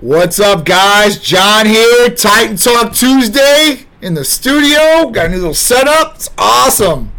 What's up, guys? John here, Titan Talk Tuesday in the studio. Got a new little setup. It's awesome.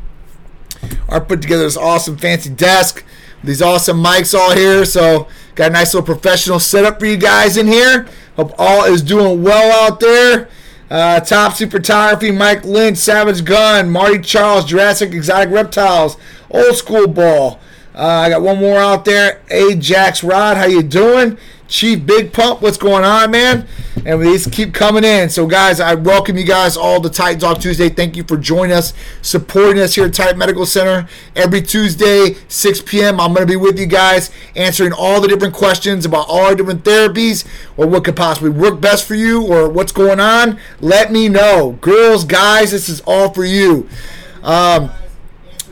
I put together this awesome fancy desk. These awesome mics all here. So, got a nice little professional setup for you guys in here. Hope all is doing well out there. Uh, Topsy Photography, Mike Lynch, Savage Gun, Marty Charles, Jurassic Exotic Reptiles, Old School Ball. Uh, I got one more out there. Ajax Rod, how you doing? Chief Big Pump, what's going on, man? And these keep coming in. So, guys, I welcome you guys all to Titan Talk Tuesday. Thank you for joining us, supporting us here at Titan Medical Center. Every Tuesday, 6 p.m., I'm going to be with you guys answering all the different questions about all our different therapies or what could possibly work best for you or what's going on. Let me know. Girls, guys, this is all for you. Um,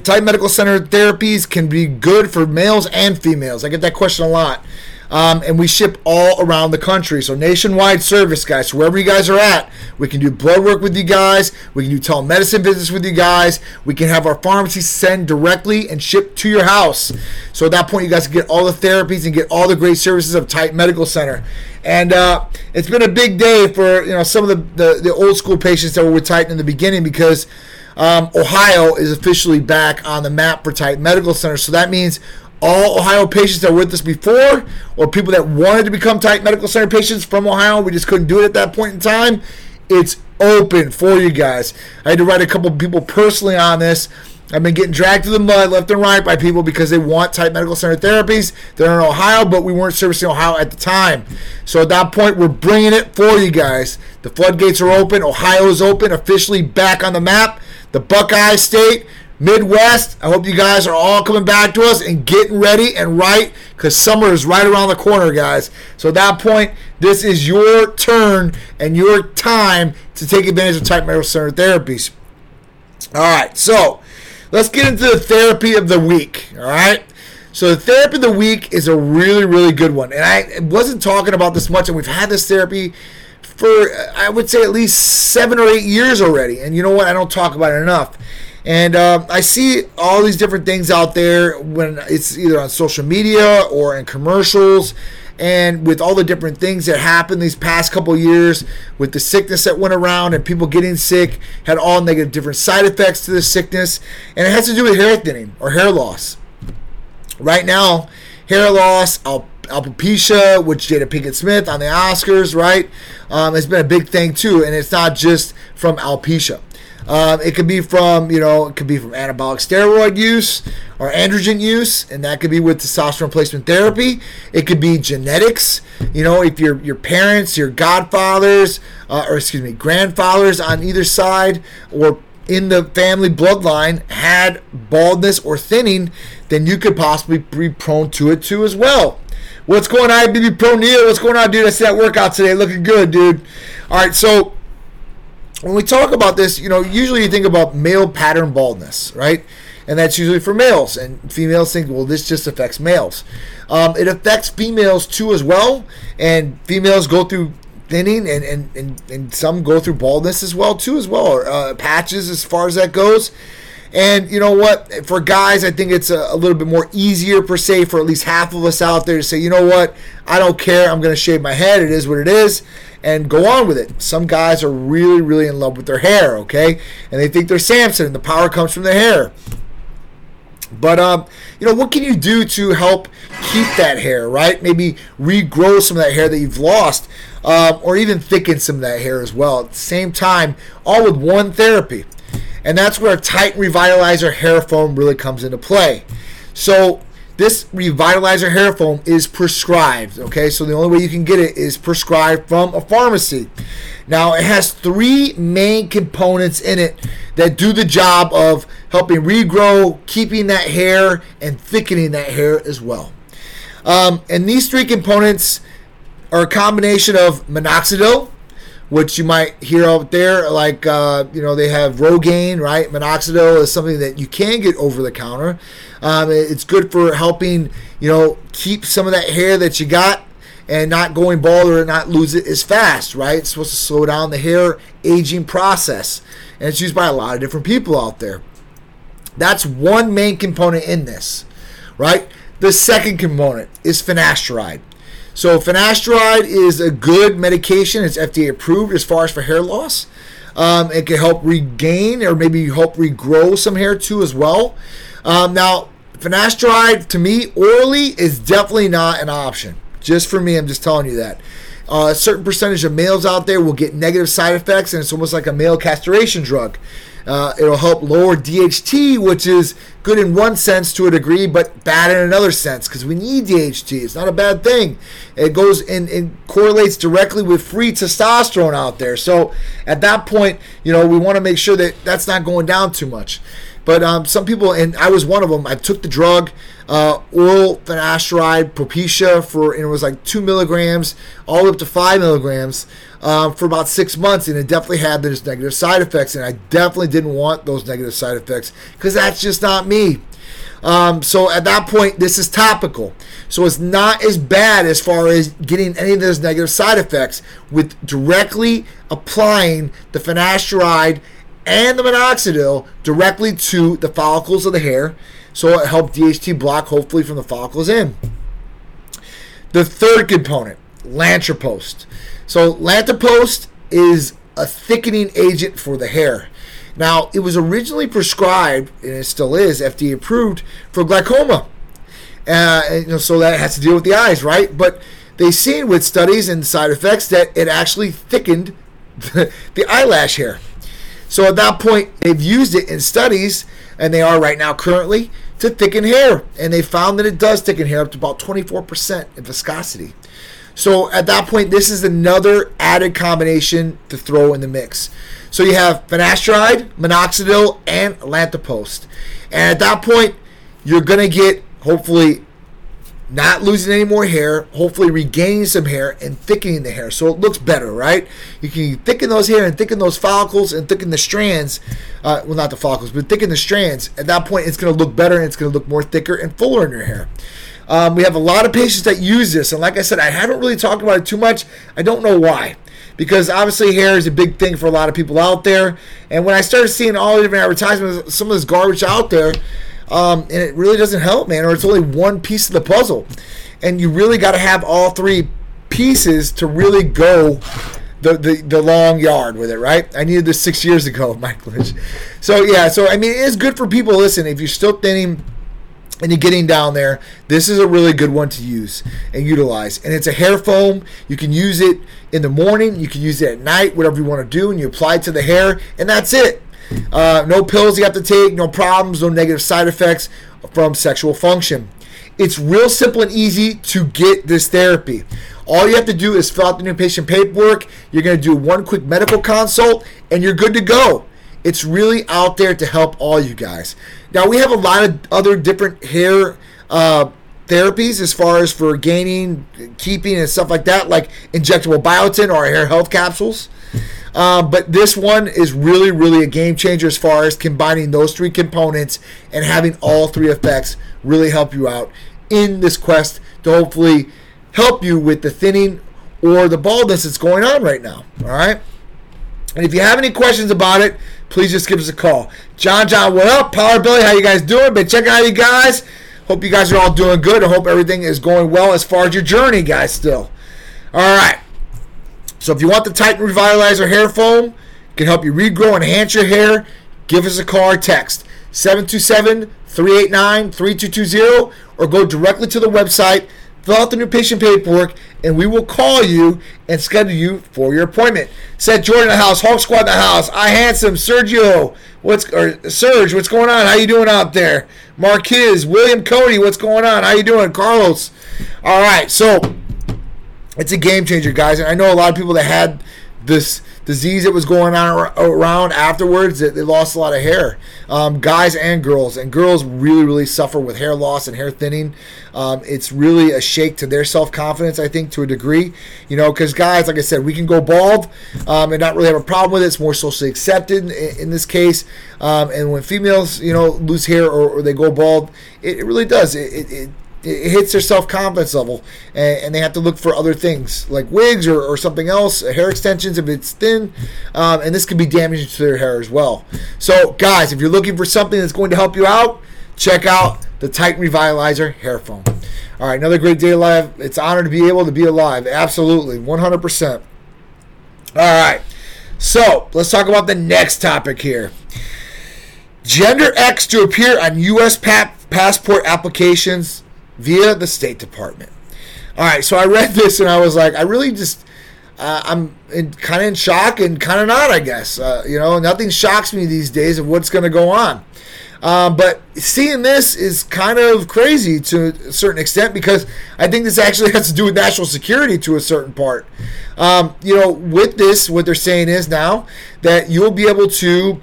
Titan Medical Center therapies can be good for males and females. I get that question a lot. Um, and we ship all around the country. So nationwide service, guys. So wherever you guys are at, we can do blood work with you guys. We can do telemedicine visits with you guys. We can have our pharmacy send directly and ship to your house. So at that point, you guys can get all the therapies and get all the great services of Titan Medical Center. And uh, it's been a big day for you know some of the, the, the old school patients that were with Titan in the beginning because um, Ohio is officially back on the map for Titan Medical Center. So that means all Ohio patients that were with us before, or people that wanted to become Titan Medical Center patients from Ohio, we just couldn't do it at that point in time. It's open for you guys. I had to write a couple people personally on this. I've been getting dragged through the mud left and right by people because they want Titan Medical Center therapies. They're in Ohio, but we weren't servicing Ohio at the time. So at that point, we're bringing it for you guys. The floodgates are open. Ohio is open, officially back on the map. The Buckeye State Midwest, I hope you guys are all coming back to us and getting ready and right because summer is right around the corner, guys. So at that point, this is your turn and your time to take advantage of Titan Medical Center therapies. All right, so let's get into the therapy of the week. All right. So the therapy of the week is a really, really good one. And I wasn't talking about this much, and we've had this therapy for, I would say, at least seven or eight years already. And you know what? I don't talk about it enough. And uh, I see all these different things out there when it's either on social media or in commercials. And with all the different things that happened these past couple years, with the sickness that went around and people getting sick, had all negative different side effects to the sickness. And it has to do with hair thinning or hair loss. Right now, hair loss, alopecia, which Jada Pinkett Smith on the Oscars, right, um, has been a big thing too. And it's not just from alopecia. Um, it could be from, you know, it could be from anabolic steroid use or androgen use, and that could be with testosterone replacement therapy. It could be genetics. You know, if your your parents, your godfathers, uh, or excuse me, grandfathers on either side, or in the family bloodline had baldness or thinning, then you could possibly be prone to it too as well. What's going on, BB Pro Neil? What's going on, dude? I see that workout today. Looking good, dude. All right, so when we talk about this, you know, usually you think about male pattern baldness, right? And that's usually for males. And females think, well, this just affects males. Um, it affects females too as well. And females go through thinning and, and, and, and some go through baldness as well too as well. Or uh, patches as far as that goes. And you know what? For guys, I think it's a, a, little bit more easier per se for at least half of us out there to say, you know what? I don't care. I'm going to shave my head. It is what it is and go on with it. Some guys are really, really in love with their hair, okay? And they think they're Samson and the power comes from the hair. But um, you know, what can you do to help keep that hair, right? Maybe regrow some of that hair that you've lost, um, or even thicken some of that hair as well. At the same time, all with one therapy, and that's where Titan Revitalizer hair foam really comes into play. So this revitalizer hair foam is prescribed. Okay, so the only way you can get it is prescribed from a pharmacy. Now it has three main components in it that do the job of helping regrow, keeping that hair, and thickening that hair as well. Um, and these three components are a combination of minoxidil, which you might hear out there, like uh, you know they have Rogaine, right? Minoxidil is something that you can get over the counter. Um, it's good for helping you know keep some of that hair that you got and not going bald or not lose it as fast, right? It's supposed to slow down the hair aging process, and it's used by a lot of different people out there. That's one main component in this, right? The second component is finasteride. So finasteride is a good medication. It's FDA approved as far as for hair loss. Um, it can help regain or maybe help regrow some hair too as well. Um, now, finasteride to me orally is definitely not an option. Just for me, I'm just telling you that. Uh, a certain percentage of males out there will get negative side effects, and it's almost like a male castration drug. Uh, it'll help lower DHT, which is good in one sense to a degree, but bad in another sense because we need DHT. It's not a bad thing. It goes and, and correlates directly with free testosterone out there. So at that point, you know, we want to make sure that that's not going down too much. But um, some people, and I was one of them, I took the drug, uh, oral finasteride, Propecia, for, and it was like two milligrams, all up to five milligrams um, for about six months, and it definitely had those negative side effects. And I definitely didn't want those negative side effects because that's just not me. Um, so at that point, this is topical. So it's not as bad as far as getting any of those negative side effects with directly applying the finasteride and the minoxidil directly to the follicles of the hair. So it helped DHT block, hopefully, from the follicles in. The third component, Latanoprost. So Latanoprost is a thickening agent for the hair. Now, it was originally prescribed, and it still is FDA approved for glaucoma. Uh, you know, so that has to deal with the eyes, right? But they've seen with studies and side effects that it actually thickened the eyelash hair. So at that point, they've used it in studies, and they are right now currently, to thicken hair. And they found that it does thicken hair up to about 24% in viscosity. So at that point, this is another added combination to throw in the mix. So you have finasteride, minoxidil, and latanoprost. And at that point, you're going to get hopefully not losing any more hair, hopefully regaining some hair and thickening the hair so it looks better, right? You can thicken those hair and thicken those follicles and thicken the strands. Uh, well, not the follicles, but thicken the strands. At that point, it's going to look better and it's going to look more thicker and fuller in your hair. Um, we have a lot of patients that use this, and like I said, I haven't really talked about it too much. I don't know why, because obviously hair is a big thing for a lot of people out there. And when I started seeing all the different advertisements, some of this garbage out there, um, and it really doesn't help, man, or it's only one piece of the puzzle, and you really got to have all three pieces to really go the, the, the long yard with it, right? I needed this six years ago, Mike Lynch. So yeah, so I mean, it is good for people. Listen, if you're still thinning and you're getting down there, this is a really good one to use and utilize. And it's a hair foam. You can use it in the morning, you can use it at night, whatever you want to do, and you apply it to the hair, and that's it. Uh, no pills you have to take, no problems, no negative side effects from sexual function. It's real simple and easy to get this therapy. All you have to do is fill out the new patient paperwork. You're going to do one quick medical consult, and you're good to go. It's really out there to help all you guys. Now we have a lot of other different hair uh, therapies as far as for gaining, keeping, and stuff like that, like injectable biotin or hair health capsules. Uh, but this one is really, really a game changer as far as combining those three components and having all three effects really help you out in this quest to hopefully help you with the thinning or the baldness that's going on right now. All right. And if you have any questions about it, please just give us a call. John, John, what up? Power Billy, how you guys doing? Been checking out you guys. Hope you guys are all doing good. I hope everything is going well as far as your journey, guys. Still, all right. So if you want the Titan Revitalizer hair foam, can help you regrow, enhance your hair. Give us a call or text 727-389-3220 or go directly to the website fill out the new patient paperwork, and we will call you and schedule you for your appointment. Seth Jordan in the house, Hulk Squad in the house, I handsome, Sergio, what's or Serge, what's going on? How you doing out there? Marquez, William Cody, what's going on? How you doing? Carlos. All right, so it's a game changer, guys. And I know a lot of people that had this disease that was going on around afterwards they lost a lot of hair. Um, guys and girls and girls really really suffer with hair loss and hair thinning. Um, it's really a shake to their self-confidence i think to a degree you know because guys like i said we can go bald um, and not really have a problem with it. It's more socially accepted in, in this case. Um, and when females you know lose hair or, or they go bald it, it really does. It, it, it it hits their self confidence level, and, and, they have to look for other things like wigs or, or something else, hair extensions if it's thin, um, and this can be damaging to their hair as well. So, guys, if you're looking for something that's going to help you out, check out the Titan Revitalizer Hair Foam. All right, another great day alive. It's an honor to be able to be alive. Absolutely, 100%. All right, so let's talk about the next topic here. Gender X to appear on U.S. passport applications via the State Department. All right, so I read this and I was like, I really just, uh, I'm kind of in shock and kind of not, I guess. Uh, you know, nothing shocks me these days of what's going to go on. Um, but seeing this is kind of crazy to a certain extent because I think this actually has to do with national security to a certain part. Um, you know, with this, what they're saying is now that you'll be able to,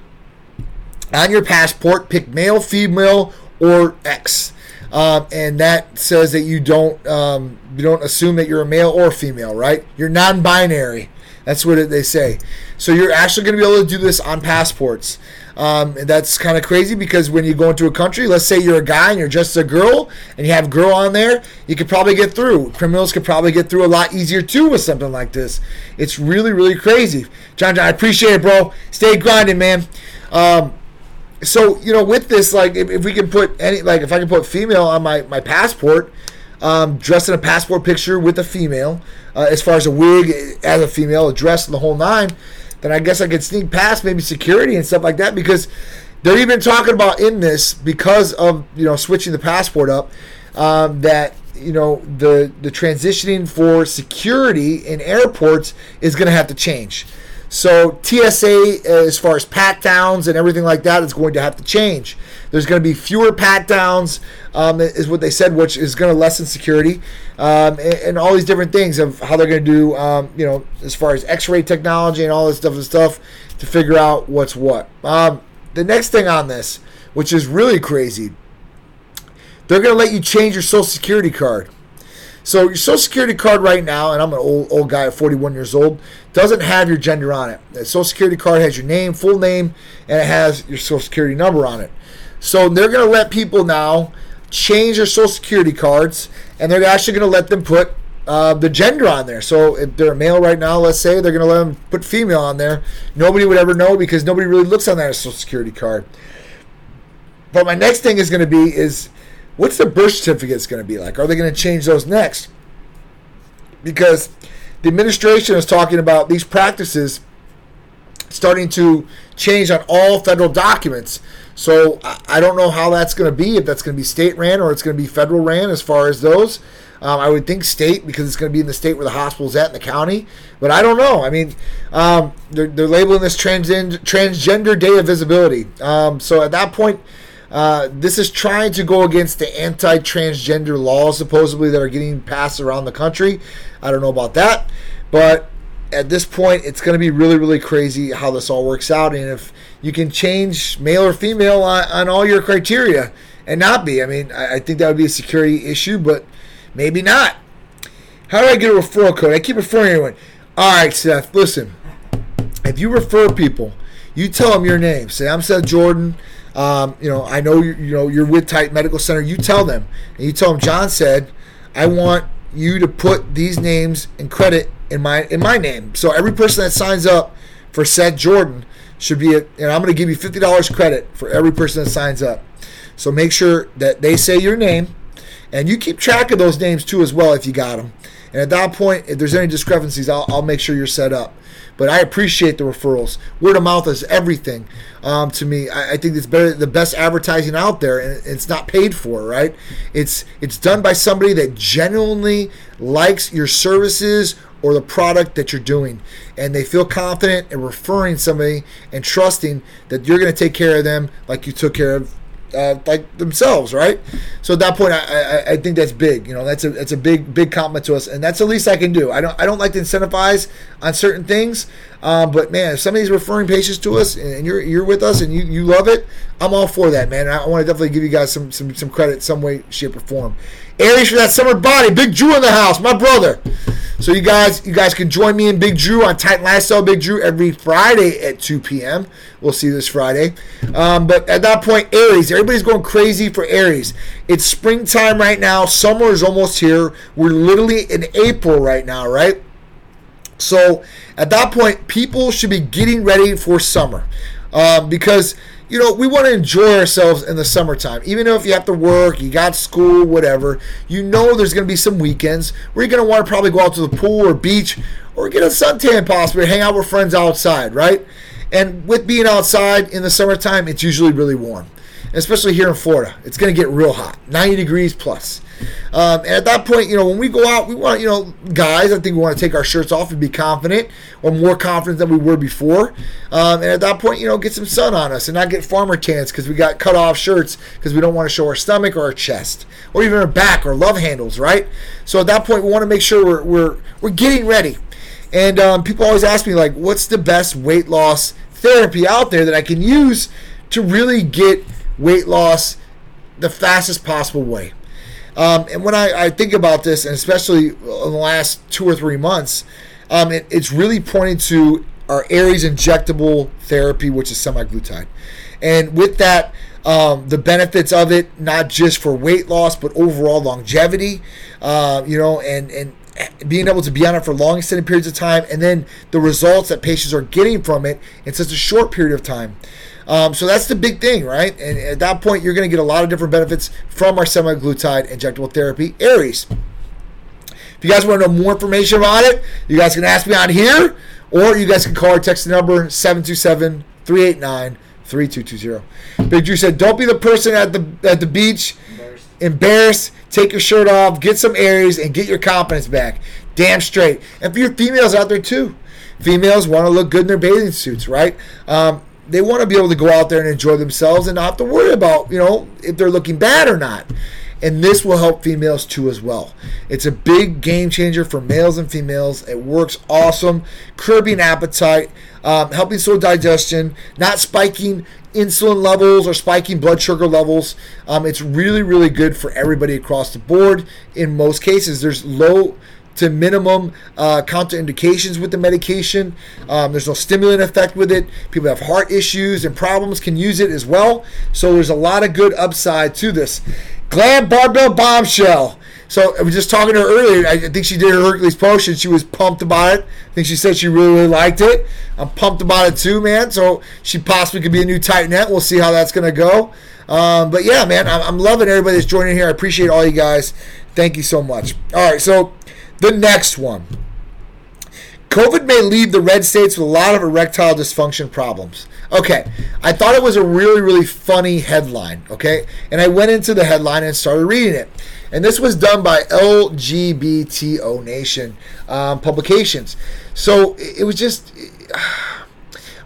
on your passport, pick male, female, or X. Um, and that says that you don't um, you don't assume that you're a male or female, right? You're non-binary. That's what they say. So you're actually going to be able to do this on passports. Um, that's kind of crazy because when you go into a country, let's say you're a guy and you're just a girl and you have girl on there, you could probably get through. Criminals could probably get through a lot easier too with something like this. It's really, really crazy. John, John I appreciate it, bro. Stay grinding, man. Um, so you know, with this, like, if, if, we can put any, like, if I can put female on my my passport, um, dressed in a passport picture with a female, uh, as far as a wig as a female, a dress, and the whole nine then I guess I could sneak past maybe security and stuff like that because they're even talking about in this because of you know switching the passport up um, that you know the the transitioning for security in airports is going to have to change. So TSA, as far as pat downs and everything like that, is going to have to change. There's going to be fewer pat downs, um, is what they said, which is going to lessen security, um, and, and, all these different things of how they're going to do, um, you know, as far as X-ray technology and all this stuff and stuff to figure out what's what. Um, the next thing on this, which is really crazy, they're going to let you change your Social Security card. So your Social Security card right now, and I'm an old old guy at 41 years old, doesn't have your gender on it. The Social Security card has your name, full name, and it has your Social Security number on it. So they're going to let people now change their Social Security cards, and they're actually going to let them put uh, the gender on there. So if they're a male right now, let's say they're going to let them put female on there. Nobody would ever know because nobody really looks on that Social Security card. But my next thing is going to be is What's the birth certificates going to be like? Are they going to change those next? Because the administration is talking about these practices starting to change on all federal documents. So I don't know how that's going to be, if that's going to be state ran or it's going to be federal ran as far as those. Um, I would think state because it's going to be in the state where the hospital's at in the county. But I don't know. I mean, um, they're, they're labeling this trans- transgender day of visibility. Um, so at that point, uh, this is trying to go against the anti transgender laws, supposedly, that are getting passed around the country. I don't know about that. But at this point, it's going to be really, really crazy how this all works out. And if you can change male or female on, on all your criteria and not be, I mean, I, I think that would be a security issue, but maybe not. How do I get a referral code? I keep referring everyone. All right, Seth, listen. If you refer people, you tell them your name. Say, I'm Seth Jordan. Um, you know, I know you, you know you're with Titan Medical Center. You tell them, and you tell them John said, I want you to put these names and credit in my in my name. So every person that signs up for Seth Jordan should be, a, and I'm going to give you fifty dollars credit for every person that signs up. So make sure that they say your name, and you keep track of those names too as well if you got them. And at that point, if there's any discrepancies, I'll, I'll make sure you're set up. But I appreciate the referrals. Word of mouth is everything um, to me. I, I, think it's better, the best advertising out there, and it's not paid for, right? It's it's done by somebody that genuinely likes your services or the product that you're doing, and they feel confident in referring somebody and trusting that you're going to take care of them like you took care of uh, like themselves, right? So at that point, I, I, I, think that's big. You know, that's a that's a big big compliment to us, and that's the least I can do. I don't I don't like to incentivize on certain things, um, but man, if somebody's referring patients to us and you're you're with us and you, you love it, I'm all for that, man. I want to definitely give you guys some some some credit, some way, shape, or form. Aries for that summer body, Big Drew in the house, my brother. So you guys, you guys can join me and Big Drew on Titan Lifestyle Big Drew every Friday at 2 p.m. We'll see this Friday. Um, but at that point, Aries, everybody's going crazy for Aries. It's springtime right now. Summer is almost here. We're literally in April right now, right? So at that point, people should be getting ready for summer um, because you know, we want to enjoy ourselves in the summertime. Even if you have to work, you got school, whatever, you know there's going to be some weekends where you're going to want to probably go out to the pool or beach or get a suntan possibly, hang out with friends outside, right? And with being outside in the summertime, it's usually really warm, especially here in Florida. It's going to get real hot, 90 degrees plus. Um, and at that point, you know, when we go out, we want, you know, guys, I think we want to take our shirts off and be confident or more confident than we were before. Um, and at that point, you know, get some sun on us and not get farmer tans because we got cut off shirts because we don't want to show our stomach or our chest or even our back or love handles, right? So at that point, we want to make sure we're, we're, we're getting ready. And um, people always ask me, like, what's the best weight loss therapy out there that I can use to really get weight loss the fastest possible way? Um, and when I, I, think about this, and especially in the last two or three months, um, it, it's really pointing to our Aries injectable therapy, which is semaglutide. And with that, um, the benefits of it, not just for weight loss, but overall longevity, uh, you know, and, and being able to be on it for long extended periods of time, and then the results that patients are getting from it in such a short period of time. Um, so that's the big thing, right? And at that point, you're going to get a lot of different benefits from our semaglutide injectable therapy, Aries. If you guys want to know more information about it, you guys can ask me on here, or you guys can call or text the number 727 389 3220. Big Drew said, Don't be the person at the at the beach embarrassed. Take your shirt off, get some Aries, and get your confidence back. Damn straight. And for your females out there too, females want to look good in their bathing suits, right? Um, they want to be able to go out there and enjoy themselves and not have to worry about, you know, if they're looking bad or not. And this will help females too as well. It's a big game changer for males and females. It works awesome, curbing appetite, um, helping slow digestion, not spiking insulin levels or spiking blood sugar levels. Um, it's really, really good for everybody across the board. In most cases, there's low to minimum uh, contraindications with the medication. Um, there's no stimulant effect with it. People have heart issues and problems can use it as well. So there's a lot of good upside to this. Glad Barbell Bombshell. So I was just talking to her earlier. I think she did her Hercules potion. She was pumped about it. I think she said she really, really liked it. I'm pumped about it too, man. So she possibly could be a new net. We'll see how that's going to go. Um, but yeah, man, I'm, I'm loving everybody that's joining here. I appreciate all you guys. Thank you so much. All right, so the next one. COVID may leave the red states with a lot of erectile dysfunction problems. Okay, I thought it was a really, really funny headline. Okay, and I went into the headline and started reading it. And this was done by LGBTQ Nation um, Publications. So it was just.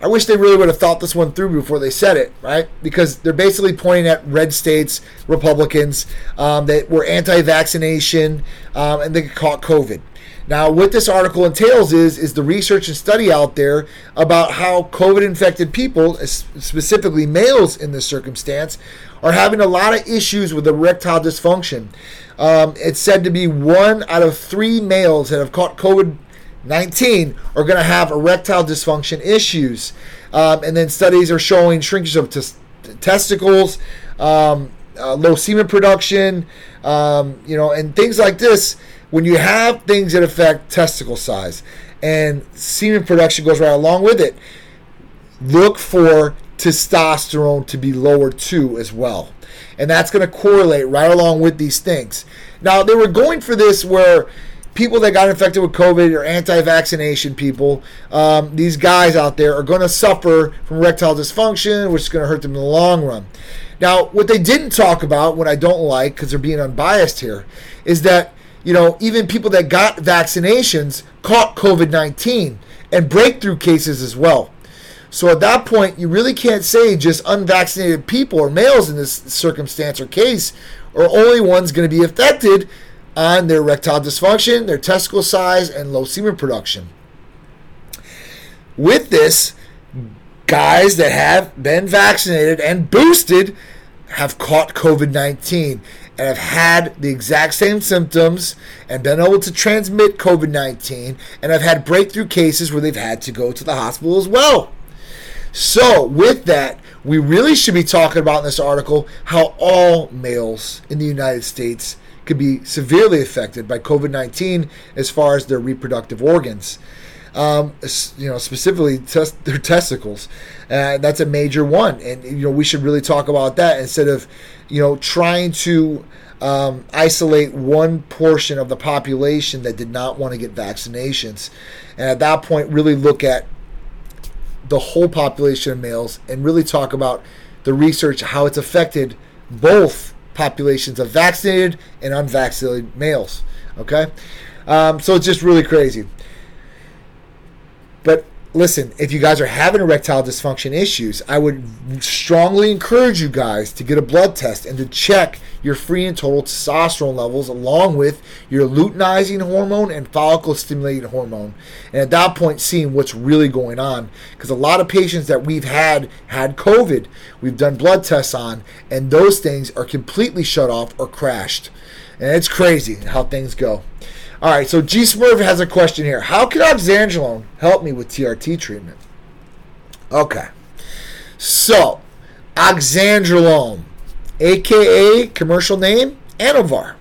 I wish they really would have thought this one through before they said it, right? Because they're basically pointing at red states, Republicans um, that were anti-vaccination um, and they caught COVID. Now, what this article entails is is the research and study out there about how COVID-infected people, specifically males in this circumstance, are having a lot of issues with erectile dysfunction. Um, it's said to be one out of three males that have caught COVID 19 are going to have erectile dysfunction issues. Um, and then studies are showing shrinkage of testicles, um, uh, low semen production, um, you know, and things like this. When you have things that affect testicle size and semen production goes right along with it, look for testosterone to be lower too as well. And that's going to correlate right along with these things. Now, they were going for this where people that got infected with COVID or anti-vaccination people, um, these guys out there are going to suffer from erectile dysfunction, which is going to hurt them in the long run. Now, what they didn't talk about, what I don't like, because they're being unbiased here, is that you know even people that got vaccinations caught COVID-19 and breakthrough cases as well. So at that point, you really can't say just unvaccinated people or males in this circumstance or case are only ones going to be affected on their erectile dysfunction, their testicle size, and low semen production. With this, guys that have been vaccinated and boosted have caught COVID 19 and have had the exact same symptoms and been able to transmit COVID 19 and have had breakthrough cases where they've had to go to the hospital as well. So, with that, we really should be talking about in this article how all males in the United States could be severely affected by COVID 19 as far as their reproductive organs. Um, you know, specifically test their testicles. Uh, that's a major one, and you know we should really talk about that instead of you know trying to um, isolate one portion of the population that did not want to get vaccinations, and at that point really look at the whole population of males and really talk about the research how it's affected both populations of vaccinated and unvaccinated males. Okay, um, so it's just really crazy. But listen, if you guys are having erectile dysfunction issues, I would strongly encourage you guys to get a blood test and to check your free and total testosterone levels along with your luteinizing hormone and follicle stimulating hormone. And at that point, seeing what's really going on. Because a lot of patients that we've had had COVID, we've done blood tests on, and those things are completely shut off or crashed. And it's crazy how things go. All right, so G Smurf has a question here. How can oxandrolone help me with TRT treatment? Okay, so oxandrolone, aka commercial name Anavar.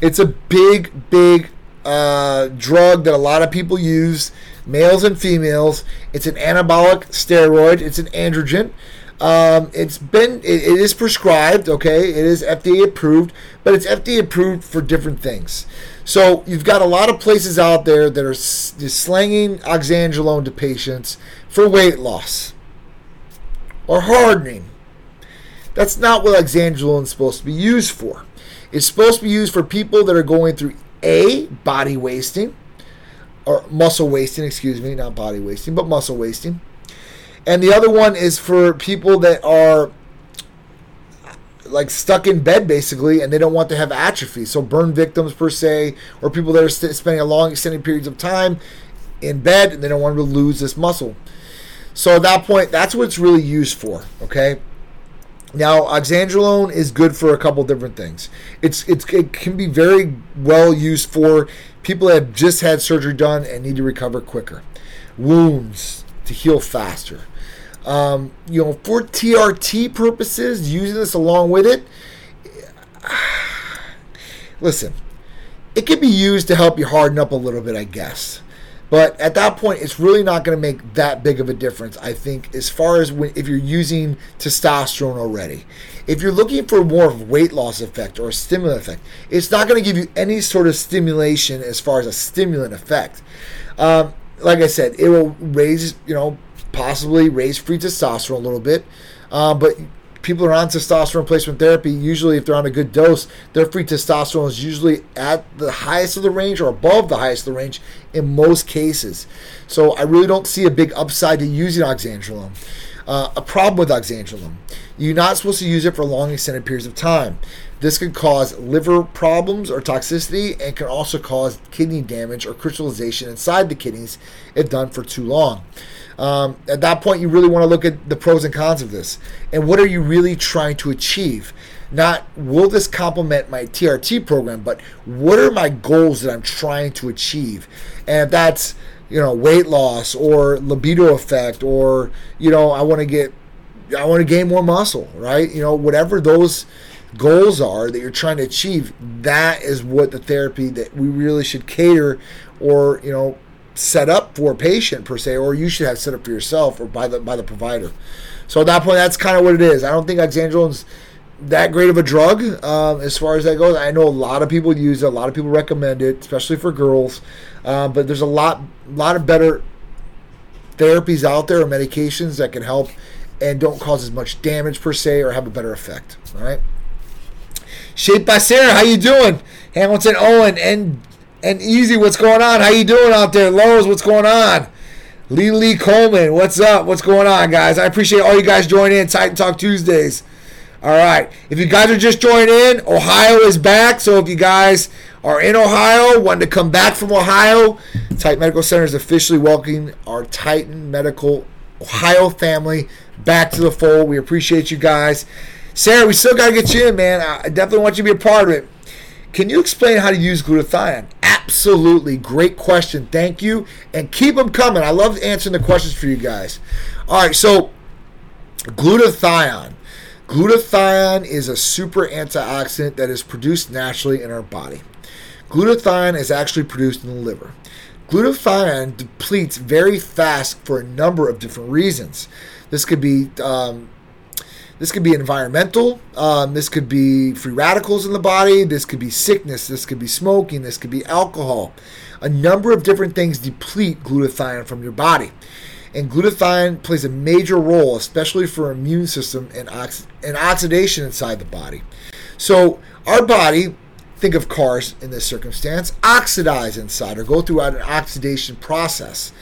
It's a big, big uh, drug that a lot of people use, males and females. It's an anabolic steroid. It's an androgen. Um, it's been it, it is prescribed. Okay, it is FDA approved, but it's FDA approved for different things. So you've got a lot of places out there that are slanging oxandrolone to patients for weight loss or hardening. That's not what oxandrolone is supposed to be used for. It's supposed to be used for people that are going through a body wasting or muscle wasting, excuse me, not body wasting, but muscle wasting. And the other one is for people that are like stuck in bed basically, and they don't want to have atrophy. So burn victims per se, or people that are st- spending a long extended periods of time in bed and they don't want to lose this muscle. So at that point, that's what it's really used for. Okay. Now, oxandrolone is good for a couple different things. It's, it's it can be very well used for people that have just had surgery done and need to recover quicker, wounds to heal faster. Um, you know, for TRT purposes, using this along with it, listen, it can be used to help you harden up a little bit, I guess. But at that point, it's really not going to make that big of a difference, I think, as far as when, if you're using testosterone already. If you're looking for more of weight loss effect or a stimulant effect, it's not going to give you any sort of stimulation as far as a stimulant effect. Um, like I said, it will raise, you know, possibly raise free testosterone a little bit. Uh, but people are on testosterone replacement therapy, usually if they're on a good dose, their free testosterone is usually at the highest of the range or above the highest of the range in most cases. So I really don't see a big upside to using oxandrolone. Uh, a problem with oxandrolone. You're not supposed to use it for long extended periods of time. This can cause liver problems or toxicity and can also cause kidney damage or crystallization inside the kidneys if done for too long. Um, at that point, you really want to look at the pros and cons of this. And what are you really trying to achieve? Not will this complement my TRT program, but what are my goals that I'm trying to achieve? And that's, you know, weight loss or libido effect or, you know, I want to get, I want to gain more muscle, right? You know, whatever those goals are that you're trying to achieve, that is what the therapy that we really should cater or, you know, set up for a patient per se, or you should have set up for yourself or by the by the provider. So at that point, that's kind of what it is. I don't think oxandrolone's that great of a drug um, as far as that goes. I know a lot of people use it, a lot of people recommend it, especially for girls. Um, but there's a lot, lot of better therapies out there or medications that can help and don't cause as much damage per se or have a better effect. All right. Shaped by Sarah, how you doing? Hamilton Owen and and Easy, what's going on? How you doing out there? Lowe's, what's going on? Lee Lee Coleman, what's up? What's going on, guys? I appreciate all you guys joining in Titan Talk Tuesdays. All right. If you guys are just joining in, Ohio is back. So if you guys are in Ohio, wanting to come back from Ohio, Titan Medical Center is officially welcoming our Titan Medical Ohio family back to the fold. We appreciate you guys. Sarah, we still got to get you in, man. I definitely want you to be a part of it. Can you explain how to use glutathione? Absolutely. Great question. Thank you. And keep them coming. I love answering the questions for you guys. All right, so glutathione. Glutathione is a super antioxidant that is produced naturally in our body. Glutathione is actually produced in the liver. glutathione depletes very fast for a number of different reasons. This could be um, this could be environmental. Um, this could be free radicals in the body. This could be sickness. This could be smoking. This could be alcohol. A number of different things deplete glutathione from your body. And glutathione plays a major role, especially for immune system and, ox- and oxidation inside the body. So our body, think of cars in this circumstance, oxidize inside or go through an oxidation process.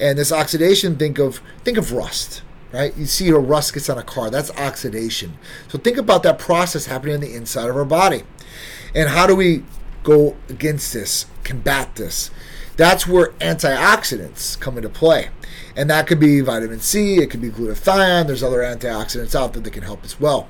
And this oxidation, think of think of rust right? You see how rust gets on a car. That's oxidation. So think about that process happening on the inside of our body. And how do we go against this, combat this? That's where antioxidants come into play. And that could be vitamin C, it could be glutathione. There's other antioxidants out there that can help as well.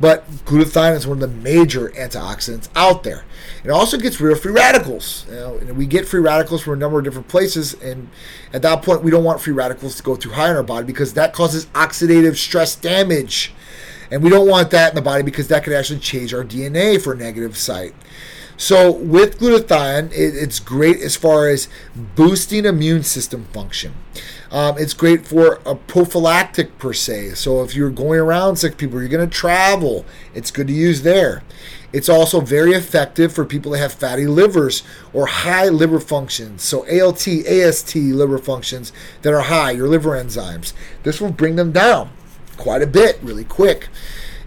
But glutathione is one of the major antioxidants out there. It also gets rid of free radicals. You know, we get free radicals from a number of different places, and at that point, we don't want free radicals to go too high in our body because that causes oxidative stress damage. And we don't want that in the body because that could actually change our DNA for a negative site. So with glutathione, it, it's great as far as boosting immune system function. Um, it's great for a prophylactic per se. So if you're going around sick people, you're going to travel, it's good to use there. It's also very effective for people that have fatty livers or high liver functions. So ALT, AST liver functions that are high, your liver enzymes. This will bring them down quite a bit really quick.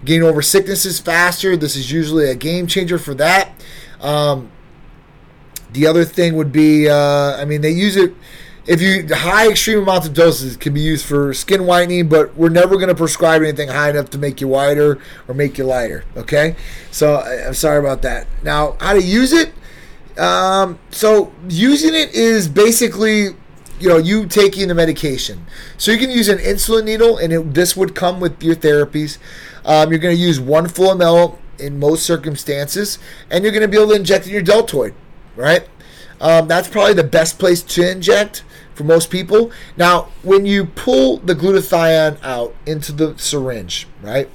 Getting over sicknesses faster. This is usually a game changer for that. Um, the other thing would be, uh, I mean, they use it if you high extreme amounts of doses can be used for skin whitening, but we're never going to prescribe anything high enough to make you whiter or make you lighter. Okay, so I'm sorry about that. Now, how to use it? Um, so using it is basically you know you taking the medication. So you can use an insulin needle, and it, this would come with your therapies. Um, you're going to use one full ml in most circumstances, and you're going to be able to inject in your deltoid, right? Um, that's probably the best place to inject for most people. Now, when you pull the glutathione out into the syringe, right,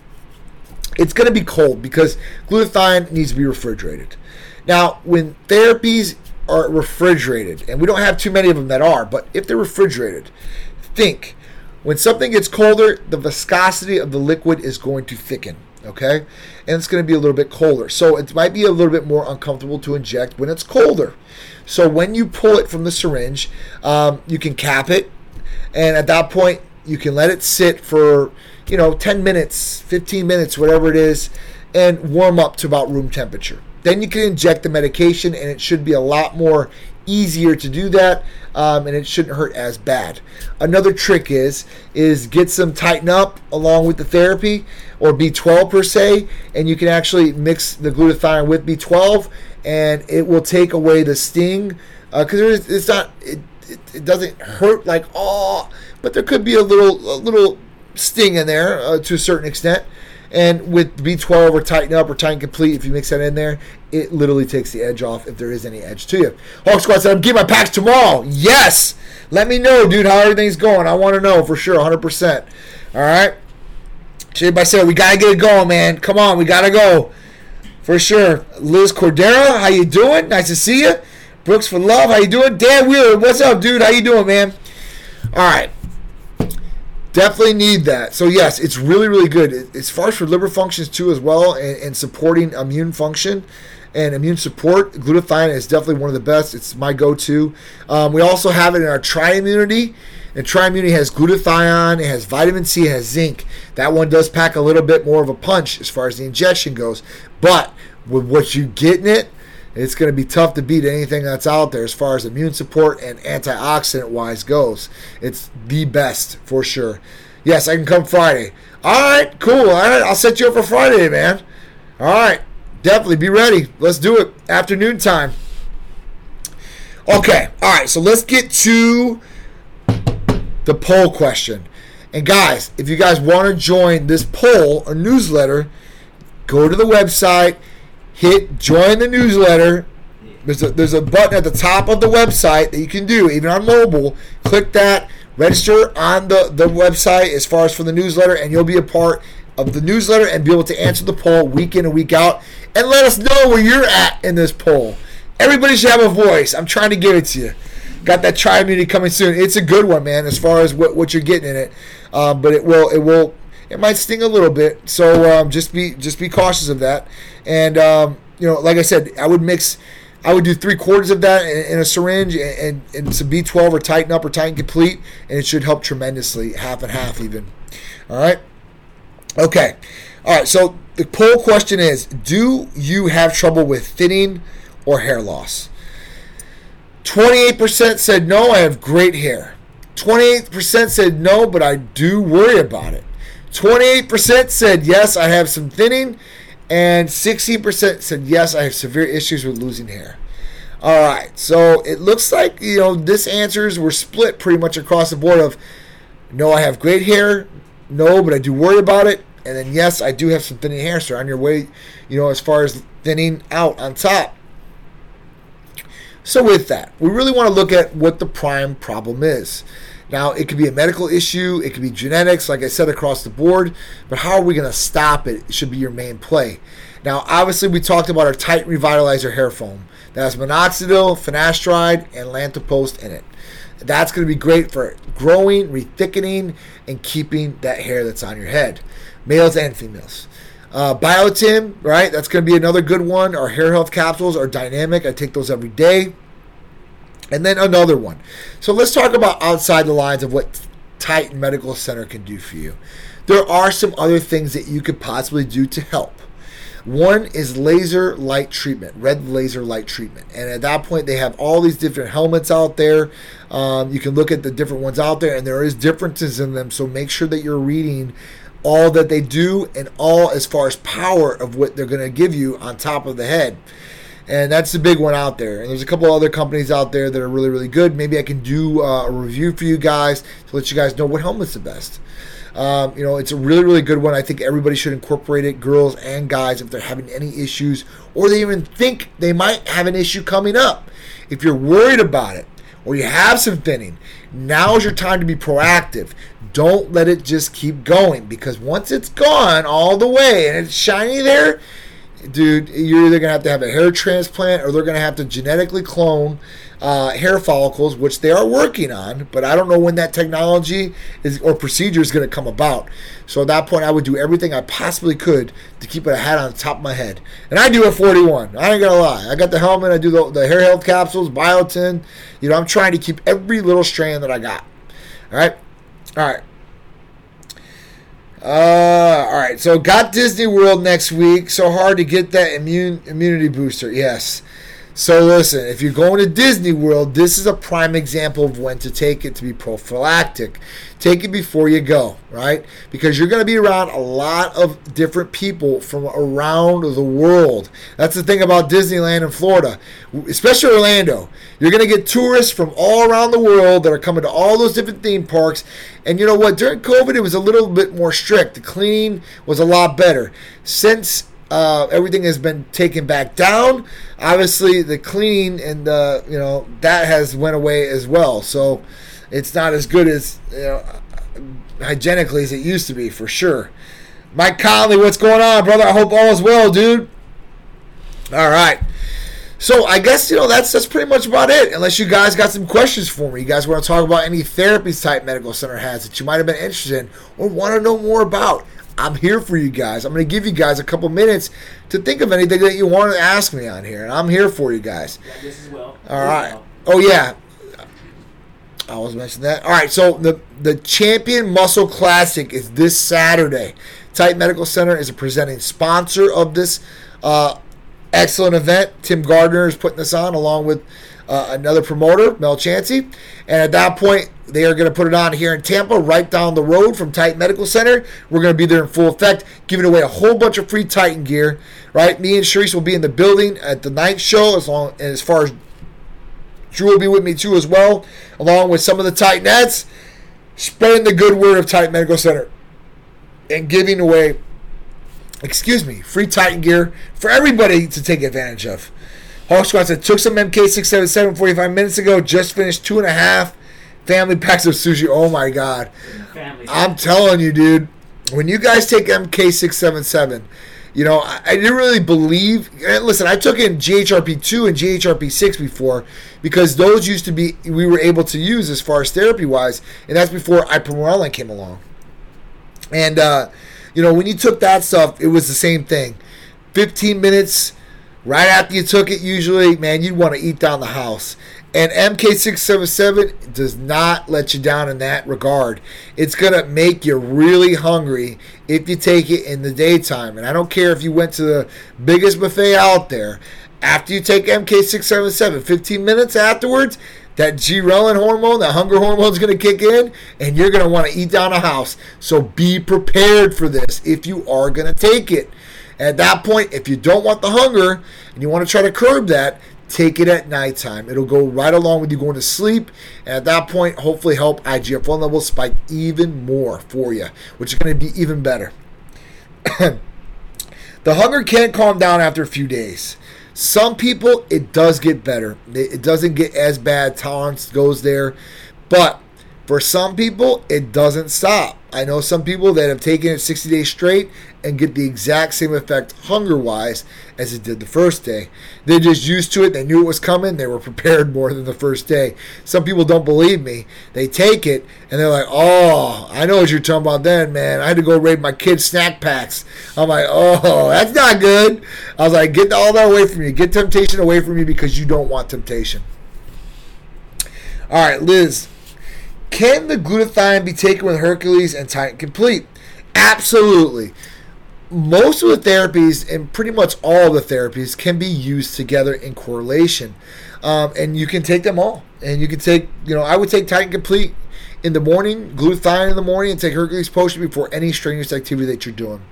it's going to be cold because glutathione needs to be refrigerated. Now, when therapies are refrigerated, and we don't have too many of them that are, but if they're refrigerated, think when something gets colder, the viscosity of the liquid is going to thicken okay? And it's going to be a little bit colder. So it might be a little bit more uncomfortable to inject when it's colder. So when you pull it from the syringe, um, you can cap it, and at that point, you can let it sit for, you know, 10 minutes, 15 minutes, whatever it is, and warm up to about room temperature. Then you can inject the medication, and it should be a lot more easier to do that, um, and it shouldn't hurt as bad. Another trick is is get some Titan Up along with the therapy or B12 per se, and you can actually mix the glutathione with B12, and it will take away the sting because uh, it's not it, it, it, doesn't hurt like oh, but there could be a little a little sting in there uh, to a certain extent. And with B12 or Titan Up or Titan Complete, if you mix that in there, it literally takes the edge off if there is any edge to you. Hawk Squad said, I'm getting my packs tomorrow. Yes! Let me know, dude, how everything's going. I want to know for sure, 100%. All right? So everybody said, we got to get it going, man. Come on, we got to go. For sure. Liz Cordero, how you doing? Nice to see you. Brooks for Love, how you doing? Dan Wheeler, what's up, dude? How you doing, man? All right. Definitely need that. So yes, it's really really good It's far for liver functions too as well, and, and supporting immune function and immune support. Glutathione is definitely one of the best. It's my go-to. Um, we also have it in our Tri-Immunity. And Tri-Immunity has glutathione, it has vitamin C, it has zinc. That one does pack a little bit more of a punch as far as the injection goes. But with what you get in it, it's going to be tough to beat anything that's out there as far as immune support and antioxidant wise goes. It's the best for sure. Yes, I can come Friday. All right, cool. All right, I'll set you up for Friday, man. All right, definitely be ready. Let's do it. Afternoon time. Okay, all right, so let's get to the poll question. And guys, if you guys want to join this poll or newsletter, go to the website hit join the newsletter. There's a, there's a button at the top of the website that you can do, even on mobile. Click that, register on the, the website as far as for the newsletter, and you'll be a part of the newsletter and be able to answer the poll week in and week out. And let us know where you're at in this poll. Everybody should have a voice. I'm trying to give it to you. Got that tri immunity coming soon. It's a good one, man, as far as what, what you're getting in it. Um, but it will it will it might sting a little bit. So um, just be just be cautious of that. And um, you know, like I said, I would mix. I would do three quarters of that in, in a syringe and, and, and some B12 or Titan Up or Titan Complete, and it should help tremendously, half and half even. All right. Okay. All right. So the poll question is: Do you have trouble with thinning or hair loss? Twenty-eight percent said no. I have great hair. Twenty-eight percent said no, but I do worry about it. Twenty-eight percent said yes. I have some thinning, and sixteen percent said yes. I have severe issues with losing hair. All right. So it looks like you know this answers were split pretty much across the board. Of no, I have great hair. No, but I do worry about it. And then yes, I do have some thinning hair, so on your way, you know, as far as thinning out on top. So with that, we really want to look at what the prime problem is. Now, it could be a medical issue, it could be genetics, like I said, across the board, but how are we going to stop it? it should be your main play. Now, obviously, we talked about our Titan Revitalizer hair foam that has minoxidil, finasteride, and latanoprost in it. That's going to be great for growing, rethickening, and keeping that hair that's on your head, males and females. Uh, Biotin, right? That's going to be another good one. Our hair health capsules are dynamic. I take those every day. And then another one. So let's talk about outside the lines of what Titan Medical Center can do for you. There are some other things that you could possibly do to help. One is laser light treatment, red laser light treatment. And at that point, they have all these different helmets out there. Um, you can look at the different ones out there, and there is differences in them. So make sure that you're reading all that they do and all as far as power of what they're going to give you on top of the head. And that's the big one out there. And there's a couple other companies out there that are really, really good. Maybe I can do uh, a review for you guys to let you guys know what helmet's the best. Um, you know, it's a really, really good one. I think everybody should incorporate it, girls and guys, if they're having any issues or they even think they might have an issue coming up. If you're worried about it or you have some thinning, now is your time to be proactive. Don't let it just keep going because once it's gone all the way and it's shiny there, dude, you're either going to have to have a hair transplant or they're going to have to genetically clone uh, hair follicles, which they are working on, but I don't know when that technology is or procedure is going to come about. So at that point, I would do everything I possibly could to keep a hat on the top of my head. And I do at 41. I ain't gonna lie. I got the helmet. I do the, the hair health capsules, biotin. You know, I'm trying to keep every little strand that I got. All right, all right. Uh, all right. So got Disney World next week. So hard to get that immune immunity booster. Yes. So listen, if you're going to Disney World, this is a prime example of when to take it to be prophylactic. Take it before you go, right? Because you're going to be around a lot of different people from around the world. That's the thing about Disneyland in Florida, especially Orlando. You're going to get tourists from all around the world that are coming to all those different theme parks. And you know what? During COVID, it was a little bit more strict. The cleaning was a lot better. Since uh, everything has been taken back down. Obviously, the cleaning and the you know that has went away as well. So it's not as good as you know hygienically as it used to be for sure. Mike Conley, what's going on, brother? I hope all is well, dude. All right. So I guess you know that's that's pretty much about it. Unless you guys got some questions for me, you guys want to talk about any therapies Titan Medical Center has that you might have been interested in or want to know more about. I'm here for you guys. I'm going to give you guys a couple minutes to think of anything that you want to ask me on here, and I'm here for you guys. Yeah, this as well. All right. Oh yeah. I was mention that. All right, so the the Champion Muscle Classic is this Saturday. Titan Medical Center is a presenting sponsor of this uh, excellent event. Tim Gardner is putting this on along with uh, another promoter, Mel Chansey. And at that point, they are going to put it on here in Tampa, right down the road from Titan Medical Center. We're going to be there in full effect, giving away a whole bunch of free Titan gear. Right, me and Sharice will be in the building at the night show, as long and as far as Drew will be with me too as well, along with some of the Titanettes, spreading the good word of Titan Medical Center and giving away, excuse me, free Titan gear for everybody to take advantage of. Hawk Squad said, took some MK677 45 minutes ago, just finished two and a half family packs of sushi. Oh my god. Family. I'm telling you, dude, when you guys take MK677, You know, I, I didn't really believe. And listen, I took in GHRP two and GHRP six before because those used to be we were able to use as far as therapy wise, and that's before ipamorelin came along. And uh, you know, when you took that stuff, it was the same thing. Fifteen minutes right after you took it, usually, man, you'd want to eat down the house. And MK677 does not let you down in that regard. It's going to make you really hungry if you take it in the daytime. And I don't care if you went to the biggest buffet out there. After you take MK677, 15 minutes afterwards, that ghrelin hormone, that hunger hormone is going to kick in, and you're going to want to eat down a house. So be prepared for this if you are going to take it. At that point, if you don't want the hunger and you want to try to curb that, take it at nighttime. It'll go right along with you going to sleep. And at that point, hopefully help IGF 1 levels spike even more for you, which is going to be even better. the hunger can't calm down after a few days. Some people, it does get better. It doesn't get as bad. Tolerance goes there. But for some people, it doesn't stop. I know some people that have taken it 60 days straight and get the exact same effect hunger wise as it did the first day. They're just used to it. They knew it was coming. They were prepared more than the first day. Some people don't believe me. They take it and they're like, oh, I know what you're talking about then, man. I had to go raid my kids' snack packs. I'm like, oh, that's not good. I was like, get all that away from you. Get temptation away from you because you don't want temptation. All right, Liz. Can the glutathione be taken with Hercules and Titan Complete? Absolutely. Most of the therapies and pretty much all the therapies can be used together in correlation. Um, and you can take them all. And you can take, you know, I would take Titan Complete in the morning, glutathione in the morning, and take Hercules Potion before any strenuous activity that you're doing.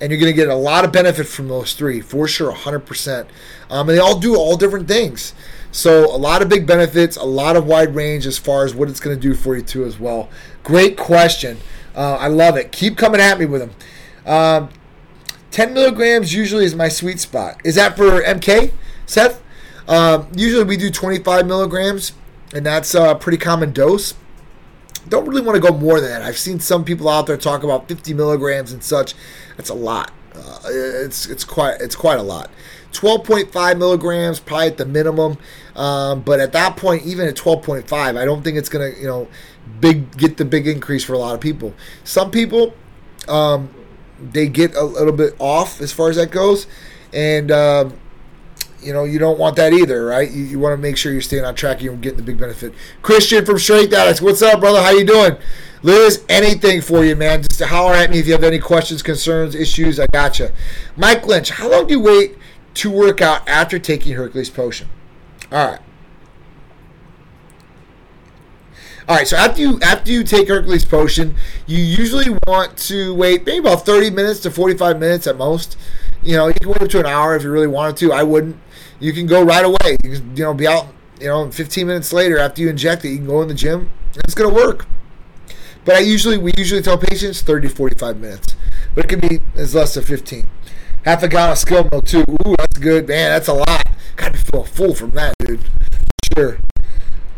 And you're going to get a lot of benefit from those three, for sure, 100%. Um, and they all do all different things. So a lot of big benefits, a lot of wide range as far as what it's going to do for you too as well. Great question. Uh, I love it. Keep coming at me with them. Um, 10 milligrams usually is my sweet spot. Is that for MK, Seth? Um, usually we do 25 milligrams, and that's a pretty common dose. Don't really want to go more than that. I've seen some people out there talk about 50 milligrams and such. That's a lot. Uh, it's it's quite it's quite a lot. 12.5 milligrams, probably at the minimum. Um, but at that point, even at 12.5, I don't think it's gonna, you know, big get the big increase for a lot of people. Some people, um, they get a little bit off as far as that goes, and um, you know you don't want that either, right? You, you want to make sure you're staying on track and you're getting the big benefit. Christian from Straight Addicts, what's up, brother? How you doing? Liz, anything for you, man. Just holler at me if you have any questions, concerns, issues. I got you. Mike Lynch, how long do you wait to work out after taking Hercules potion. All right. All right, so after you after you take Hercules potion, you usually want to wait maybe about 30 minutes to 45 minutes at most. You know, you can wait up to an hour if you really wanted to. I wouldn't. You can go right away. You can, you know, be out. You know, 15 minutes later after you inject it, you can go in the gym. it's gonna work. But I usually we usually tell patients 30 to 45 minutes, but it can be as less than 15. Half a gallon of skill milk too. Ooh, that's good, man. That's a lot. Gotta feel full from that, dude. Sure.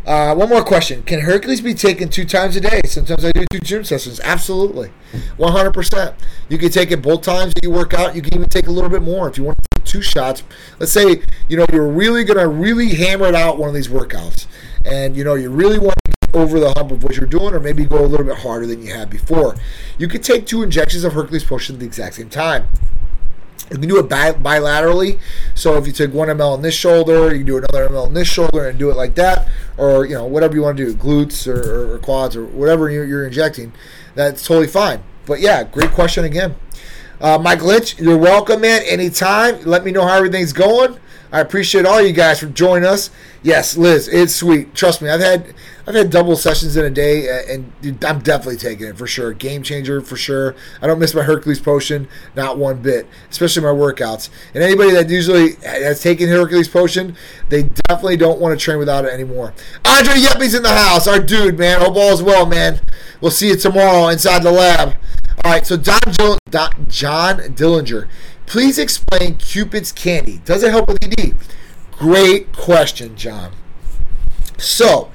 Uh, one more question. Can Hercules be taken two times a day? Sometimes I do two gym sessions. Absolutely. 100%. You can take it both times that you work out. You can even take a little bit more if you want to take two shots. Let's say, you know, you're really to really hammer it out one of these workouts. And, you know, you really want to get over the hump of what you're doing or maybe go a little bit harder than you had before. You could take two injections of Hercules potion at the exact same time. You can do it bi- bilaterally. So if you take one ml on this shoulder, you can do another ml on this shoulder and do it like that, or you know whatever you want to do, glutes or, or quads or whatever you're, you're, injecting. That's totally fine. But yeah, great question again. Uh, Mike Lynch, you're welcome, man. Anytime. Let me know how everything's going. I appreciate all you guys for joining us. Yes, Liz, it's sweet. Trust me, I've had I've had double sessions in a day, and I'm definitely taking it for sure. Game changer for sure. I don't miss my Hercules potion, not one bit, especially my workouts. And anybody that usually has taken Hercules potion, they definitely don't want to train without it anymore. Andre Yeppy's in the house, our dude, man. Hope all is well, man. We'll see you tomorrow inside the lab. All right, so John, John Dillinger Please explain Cupid's candy. Does it help with ED? Great question, John. So,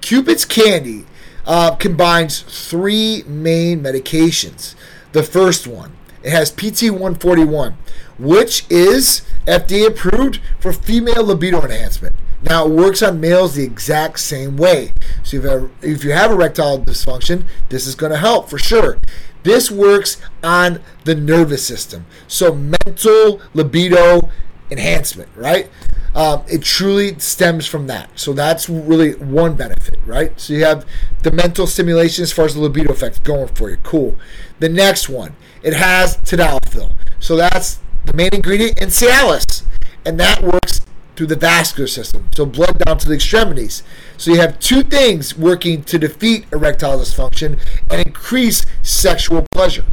Cupid's candy uh, combines three main medications. The first one, it has PT 141, which is FDA approved for female libido enhancement. Now it works on males the exact same way. So if you have, if you have erectile dysfunction, this is going to help for sure. This works on the nervous system. So mental libido enhancement, right? Um, it truly stems from that. So that's really one benefit, right? So you have the mental stimulation as far as the libido effect going for you. Cool. The next one, it has tadalafil. So that's the main ingredient in Cialis. And that works through the vascular system, so blood down to the extremities. So you have two things working to defeat erectile dysfunction and increase sexual pleasure.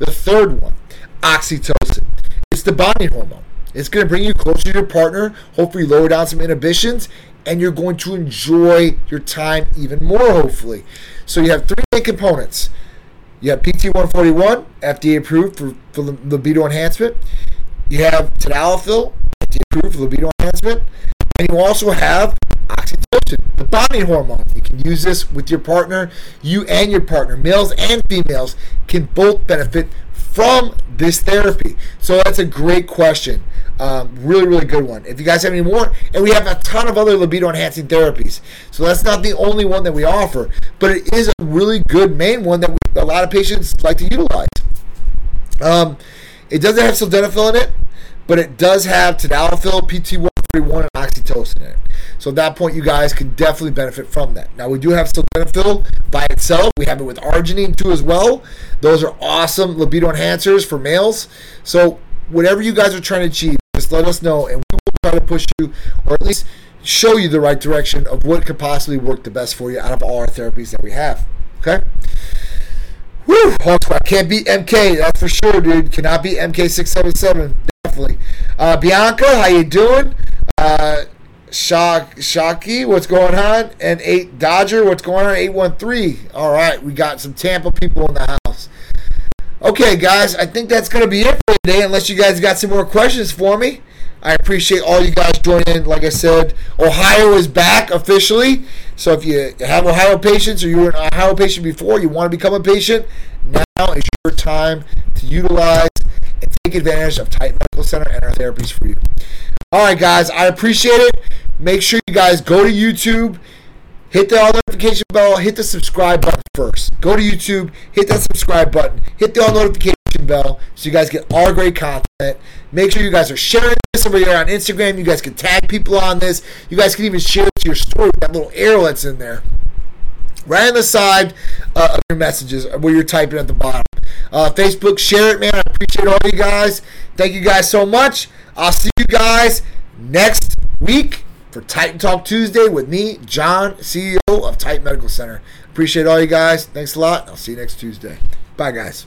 The third one, oxytocin. It's the bonding hormone. It's going to bring you closer to your partner, hopefully lower down some inhibitions, and you're going to enjoy your time even more, hopefully. So you have three main components. You have PT141, FDA approved for, for libido enhancement. You have tadalafil, Approved libido enhancement. And you also have oxytocin, the bonding hormone. You can use this with your partner. You and your partner, males and females, can both benefit from this therapy. So that's a great question. Um, really, really good one. If you guys have any more, and we have a ton of other libido enhancing therapies. So that's not the only one that we offer, but it is a really good main one that we, a lot of patients like to utilize. Um, it doesn't have sildenafil in it, but it does have tadalafil, PT131, and oxytocin in it. So at that point, you guys can definitely benefit from that. Now we do have sildenafil by itself. We have it with arginine too as well. Those are awesome libido enhancers for males. So whatever you guys are trying to achieve, just let us know, and we will try to push you, or at least show you the right direction of what could possibly work the best for you out of all our therapies that we have. Okay. Woo! Hawk Squad can't beat MK. That's for sure, dude. Cannot beat MK677. Definitely. Uh, Bianca, how you doing? Uh, Shock, Shocky, what's going on? And eight Dodger, what's going on? Eight one three. All right, we got some Tampa people in the house. Okay, guys, I think that's gonna be it for today. Unless you guys got some more questions for me, I appreciate all you guys joining in. Like I said, Ohio is back officially. So if you have Ohio patients or you were an Ohio patient before, you want to become a patient, now is your time to utilize take advantage of Titan Medical Center and our therapies for you. All right, guys, I appreciate it. Make sure you guys go to YouTube, hit the all notification bell, hit the subscribe button first. Go to YouTube, hit that subscribe button, hit the all notification bell so you guys get all great content. Make sure you guys are sharing this over here on Instagram. You guys can tag people on this. You guys can even share it to your story that little arrow that's in there. Right on the side uh, of your messages where you're typing at the bottom. Uh, Facebook, share it, man. I appreciate all you guys. Thank you guys so much. I'll see you guys next week for Titan Talk Tuesday with me, John, CEO of Titan Medical Center. Appreciate all you guys. Thanks a lot. I'll see you next Tuesday. Bye, guys.